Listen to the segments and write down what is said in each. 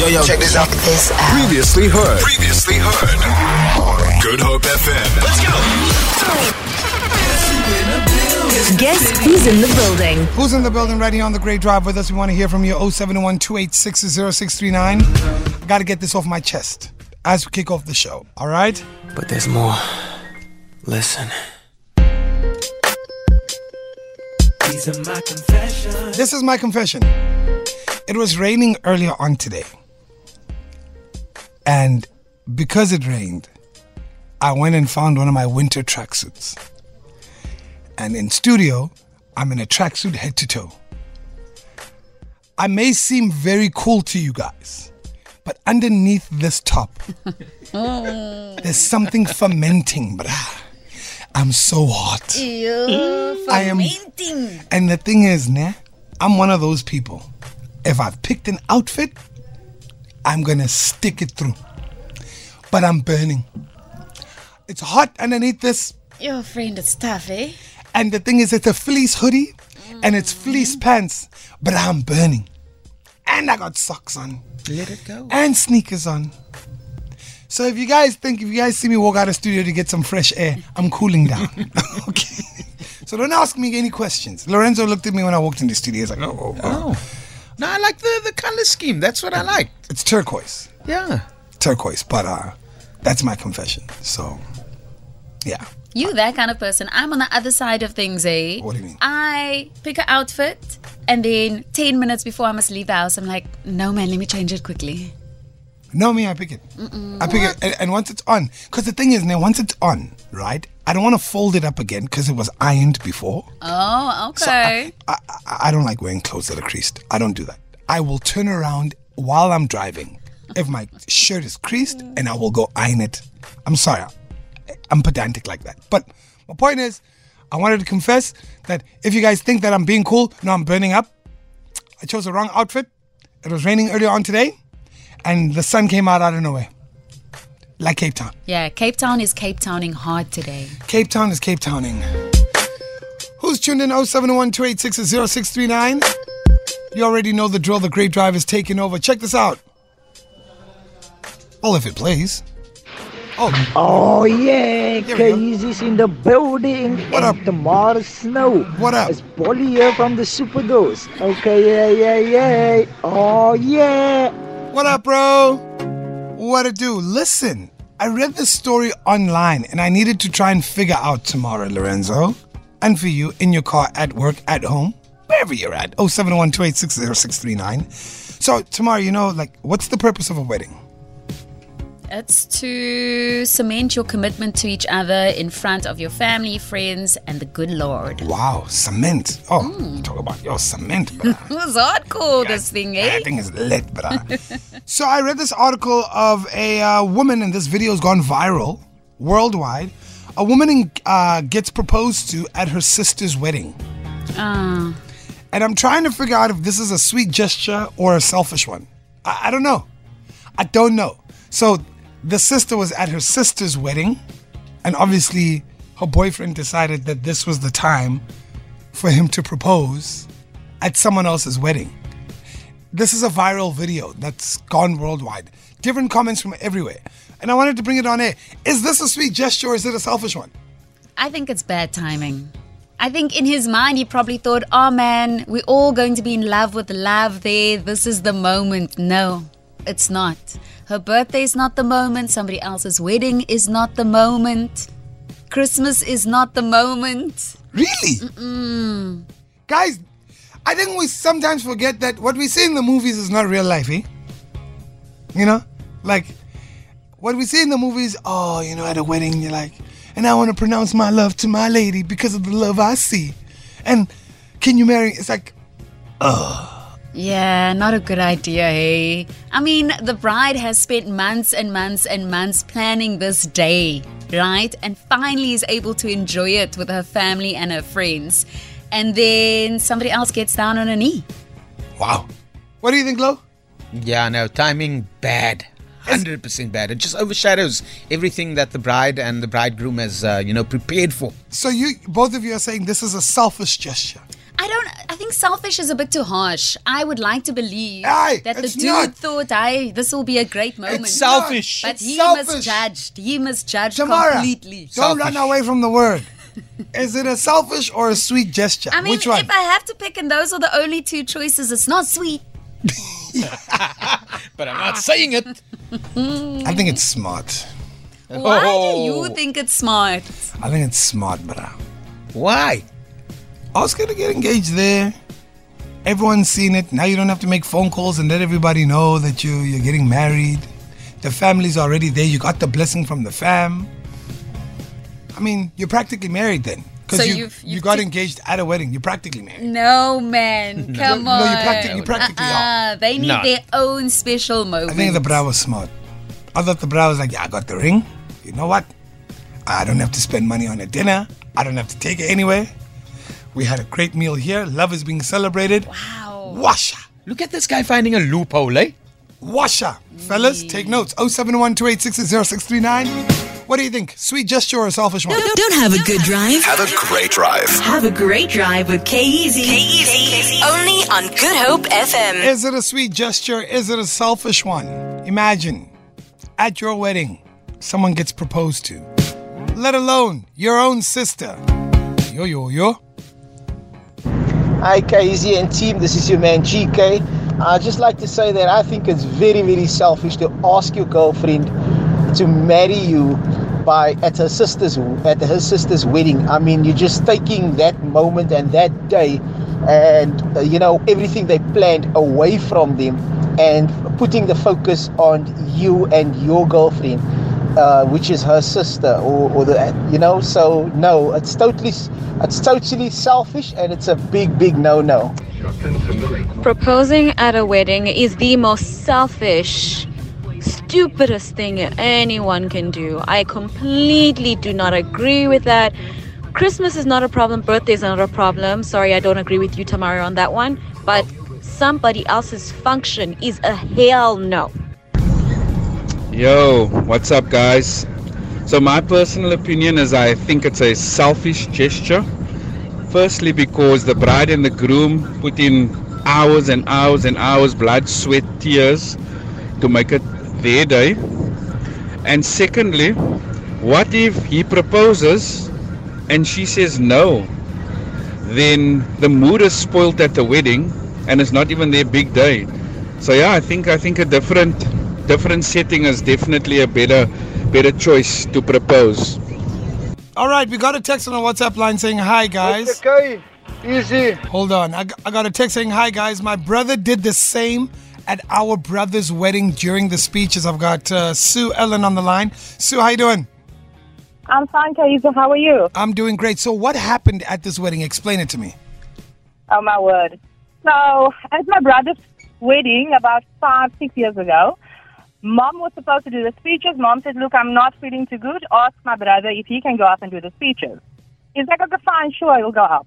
Yo, yo, check this out. This out. Previously heard. Previously heard. Good Hope FM. Let's go. Guess who's in the building? Who's in the building right here on the Great Drive with us? We want to hear from you 071 286 0639. I got to get this off my chest as we kick off the show. All right? But there's more. Listen. These are my confessions. This is my confession. It was raining earlier on today. And because it rained, I went and found one of my winter tracksuits. And in studio, I'm in a tracksuit head to toe. I may seem very cool to you guys, but underneath this top, there's something fermenting, bruh. I'm so hot. I am. And the thing is, nah, I'm one of those people. If I've picked an outfit, I'm gonna stick it through. But I'm burning. It's hot underneath this, Your friend is tough, eh? and the thing is, it's a fleece hoodie and it's fleece pants, but I'm burning. And I got socks on. Let it go. and sneakers on. So if you guys think if you guys see me walk out of studio to get some fresh air, I'm cooling down. okay. So don't ask me any questions. Lorenzo looked at me when I walked in the studio. He's like, oh, oh, oh. No, I like the, the color scheme. That's what I like. it's turquoise, Yeah. turquoise. But uh, that's my confession. So, yeah. You that kind of person. I'm on the other side of things, eh? What do you mean? I pick an outfit and then 10 minutes before I must leave the house, I'm like, no man, let me change it quickly. No, me, I pick it. I pick it, and, and once it's on, because the thing is, now once it's on, right? I don't want to fold it up again because it was ironed before. Oh, So okay. I, I, I don't like wearing clothes that are creased. I don't do that. I will turn around while I'm driving if my shirt is creased and I will go iron it. I'm sorry. I'm pedantic like that. But my point is, I wanted to confess that if you guys think that I'm being cool, no, I'm burning up. I chose the wrong outfit. It was raining earlier on today and the sun came out out of nowhere. Like Cape Town. yeah, Cape Town is Cape Towning hard today. Cape Town is Cape Towning. Who's tuned in 071 0639? You already know the drill. The Great Drive is taking over. Check this out. Well, if it plays. Oh, Oh yeah, Here we in the building. What and up? Tomorrow snow. What up? It's Polly here from the Super Ghost. Okay, yeah, yeah, yeah. Oh yeah. what up, bro? What it do? Listen, I read this story online and I needed to try and figure out Tamara, Lorenzo. And for you, in your car, at work, at home, wherever you're at. 071 286 0639. So, Tamara, you know, like, what's the purpose of a wedding? It's to cement your commitment to each other in front of your family, friends, and the good Lord. Wow, cement. Oh, talk about your cement, bruh. It was hardcore, this thing, eh? That thing is lit, bruh. so I read this article of a uh, woman, and this video has gone viral worldwide. A woman in, uh, gets proposed to at her sister's wedding. Ah, And I'm trying to figure out if this is a sweet gesture or a selfish one. I, I don't know. I don't know. So the sister was at her sister's wedding, and obviously her boyfriend decided that this was the time for him to propose at someone else's wedding. This is a viral video that's gone worldwide. Different comments from everywhere. And I wanted to bring it on air. Is this a sweet gesture or is it a selfish one? I think it's bad timing. I think in his mind he probably thought, oh man, we're all going to be in love with love there. This is the moment. No, it's not. Her birthday is not the moment. Somebody else's wedding is not the moment. Christmas is not the moment. Really? Guys, I think we sometimes forget that what we see in the movies is not real life, eh? You know? Like, what we see in the movies, oh, you know, at a wedding, you're like, and I want to pronounce my love to my lady because of the love I see. And can you marry? It's like, Yeah, not a good idea, hey? I mean, the bride has spent months and months and months planning this day, right? And finally is able to enjoy it with her family and her friends. And then somebody else gets down on a knee. wow. What do you think, Lo? Yeah, no, timing bad. 100% bad. It just overshadows everything that the bride and the bridegroom has, uh, you know, prepared for. So you, both of you are saying this is a selfish gesture. I don't. I think selfish is a bit too harsh. I would like to believe Aye, that the dude not. thought, "I this will be a great moment." It's selfish. but It's he selfish. misjudged. He misjudged Tamara, completely. don't Selfish. run away from the word. Is it a selfish or a sweet gesture? I mean, Which one? if I have to pick, and those are the only two choices, it's not sweet. But I'm not saying it. I think it's smart. Why do Oh. you think it's smart? I think it's smart, brah. Why? I was gonna get engaged there. Everyone's seen it. Now you don't have to make phone calls and let everybody know that you you're getting married. The family's already there. You got the blessing from the fam. I mean, you're practically married then. Because So you, you've- you you've got t- engaged at a wedding. You're practically married. No, man. Come No, on. you practically- you practically uh-uh. They need No. their own special moment. I think the bra was smart. I thought the bra was like, yeah, I got the ring. You know what? I don't have to spend money on a dinner. I don't have to take it anywhere. We had a great meal here. Love is being celebrated. Wow. Washa. Look at this guy finding a loophole, eh? Washa. Fellas, take notes. 071 What do you think? Sweet gesture or selfish one? Don't, don't have a good drive. Have a great drive. Have a great drive with K-Easy. K-Easy. Only on Good Hope FM. Is it a sweet gesture? Is it a selfish one? Imagine at your wedding, someone gets proposed to, let alone your own sister. Yo, yo, yo. Hi, K-Easy and team. This is your man GK. I'd just like to say that I think it's very, very selfish to ask your girlfriend to marry you by at her sister's at her sister's wedding. I mean, you're just taking that moment and that day, and uh, you know everything they planned away from them, and putting the focus on you and your girlfriend. Uh, which is her sister or, or the you know so no it's totally it's totally selfish and it's a big big no no Proposing at a wedding is the most selfish, stupidest thing anyone can do. I completely do not agree with that. Christmas is not a problem, birthday is not a problem. Sorry, I don't agree with you, Tamara, on that one. But somebody else's function is a hell no. Yo, what's up, guys? So, my personal opinion is I think it's a selfish gesture. Firstly, because the bride and the groom put in hours and hours and hours, blood, sweat, tears to make it their day. And secondly, what if he proposes and she says no? Then the mood is spoilt at the wedding and it's not even their big day. So yeah, I think I think a different different setting is definitely a better better choice to propose. All right, we got a text on the WhatsApp line saying, Hi, guys. okay easy Hold on. I, I got a text saying, Hi, guys. My brother did the same at our brother's wedding during the speeches. I've got uh, Sue Ellen on the line. Sue, how you doing? I'm fine, Kaiser. How are you? I'm doing great. So, what happened at this wedding? Explain it to me. Oh, my word. So, at my brother's wedding about five, six years ago, mom was supposed to do the speeches. Mom said, Look, I'm not feeling too good. Ask my brother if he can go up and do the speeches. He's like, Okay, fine, sure, he'll go up.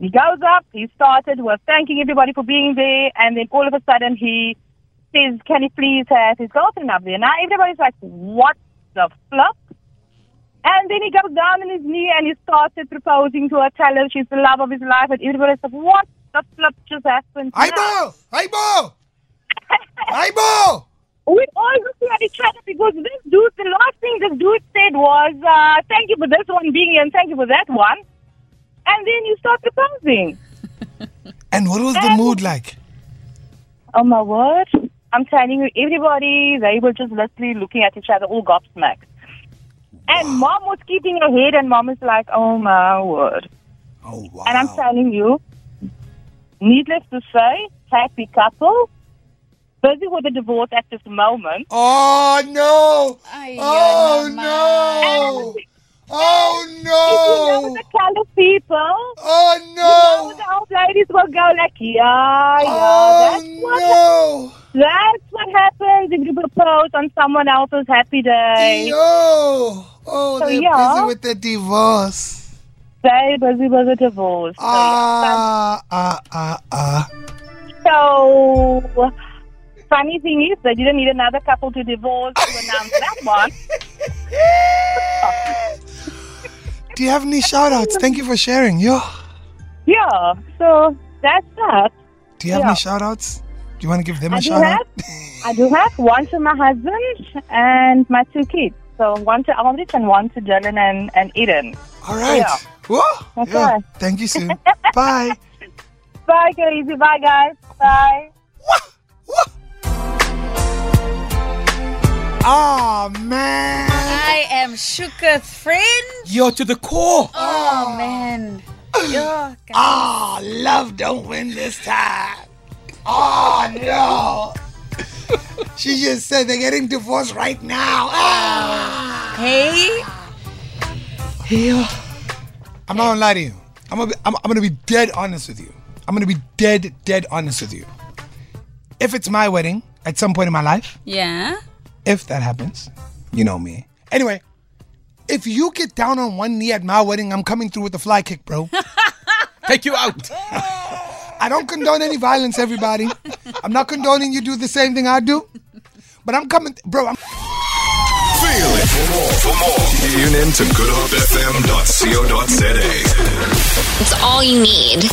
He goes up, he started, was thanking everybody for being there, and then all of a sudden he says, Can he please have his girlfriend up there? Now everybody's like, What the flip? And then he goes down on his knee and he started proposing to her, tell her she's the love of his life, and everybody's like, What the flip just happened? now?" Aibo! Aibo! We all looking at each other because this dude, the last thing this dude said was, uh, thank you for this one being here and thank you for that one. And then you start proposing. And what was the mood like? Oh my word. I'm telling you, everybody, they were just literally looking at each other, all gobsmacked. And mom was keeping her head and mom is like, oh my word. Oh, wow. And I'm telling you, needless to say, happy couple, busy with the divorce at this moment. Oh, no! Ay, Oh, Mama. no! Oh, no! You know, no! the color people, Oh, no! you know, no! the old ladies will go like, yeah, yeah, Oh, that's what, no! that's what happens if you propose on someone else's happy day. Yo! Oh, So, they're yeah. busy with the divorce. Very busy with the divorce. So, yeah. Ah, ah, ah, ah. So, funny thing is, they didn't need another couple to divorce to announce that one. Do you have any shout outs? Thank you for sharing. Yo. Yeah, so that's that. Do you have Yeah. any shout outs? Do you want to give them a I shout out? I do have one to my husband and my two kids. So one to Aldrich and one to Dylan and, and Eden. All right. Yeah. Whoa. Okay. Yeah. Thank you, Sue. Bye. Bye, easy. Bye, guys. Bye. Oh, man. I am Shuka's friend. You're to the core. Oh, man. Yeah, Oh, love don't win this time. Oh, no. she just said they're getting divorced right now. Ah. Hey, I'm not gonna lie to you. I'm gonna, be, I'm, I'm gonna be dead honest with you. I'm gonna be dead, dead honest with you. If it's my wedding at some point in my life, yeah. If that happens, you know me. Anyway, if you get down on one knee at my wedding, I'm coming through with a fly kick, bro. Take you out. I don't condone any violence, everybody. I'm not condoning you do the same thing I do, but I'm coming, bro. I'm Feel it. For more, for more, tune in to goodhopefm.co.za. It's all you need.